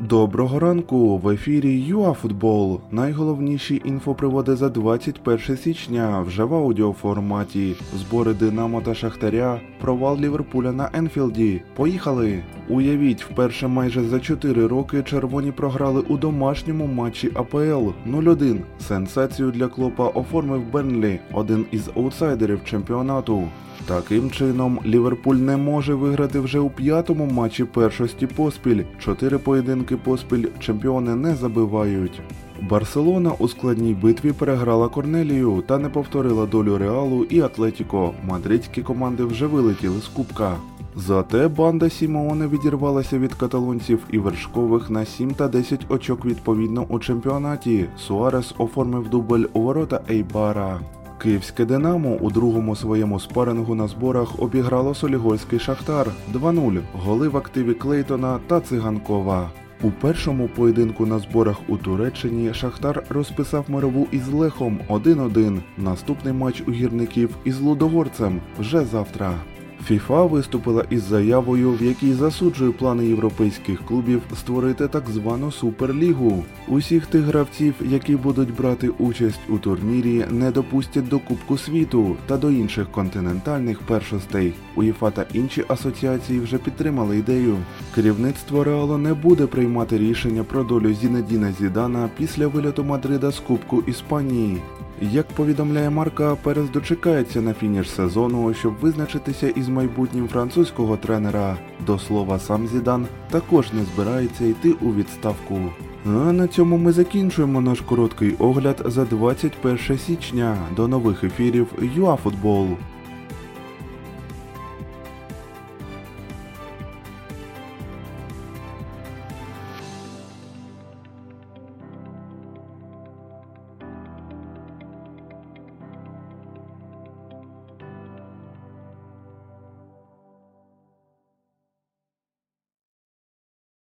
Доброго ранку в ефірі ЮАФутбол. Найголовніші інфоприводи за 21 січня вже в аудіоформаті. Збори Динамо та Шахтаря, провал Ліверпуля на Енфілді. Поїхали! Уявіть, вперше майже за 4 роки червоні програли у домашньому матчі АПЛ 0-1. Сенсацію для Клоппа оформив Бернлі, один із аутсайдерів чемпіонату. Таким чином, Ліверпуль не може виграти вже у п'ятому матчі першості поспіль. Чотири поєдинки поспіль чемпіони не забивають. Барселона у складній битві переграла Корнелію та не повторила долю Реалу і Атлетіко. Мадридські команди вже вилетіли з кубка. Зате банда Сімеоне відірвалася від каталонців і вершкових на 7 та 10 очок відповідно у чемпіонаті. Суарес оформив дубль у ворота Ейбара. Київське Динамо у другому своєму спарингу на зборах обіграло Солігольський Шахтар 2-0, голи в активі Клейтона та Циганкова. У першому поєдинку на зборах у Туреччині Шахтар розписав мирову із Лехом 1-1. Наступний матч у гірників із Лудогорцем вже завтра. ФІФА виступила із заявою, в якій засуджує плани європейських клубів створити так звану суперлігу. Усіх тих гравців, які будуть брати участь у турнірі, не допустять до Кубку світу та до інших континентальних першостей. УЄФА та інші асоціації вже підтримали ідею. Керівництво Реалу не буде приймати рішення про долю Зінедіна Зідана після вильоту Мадрида з Кубку Іспанії. Як повідомляє Марка, Перес дочекається на фініш сезону, щоб визначитися із майбутнім французького тренера. До слова, сам Зідан також не збирається йти у відставку. А на цьому ми закінчуємо наш короткий огляд за 21 січня. До нових ефірів ЮАФутбол.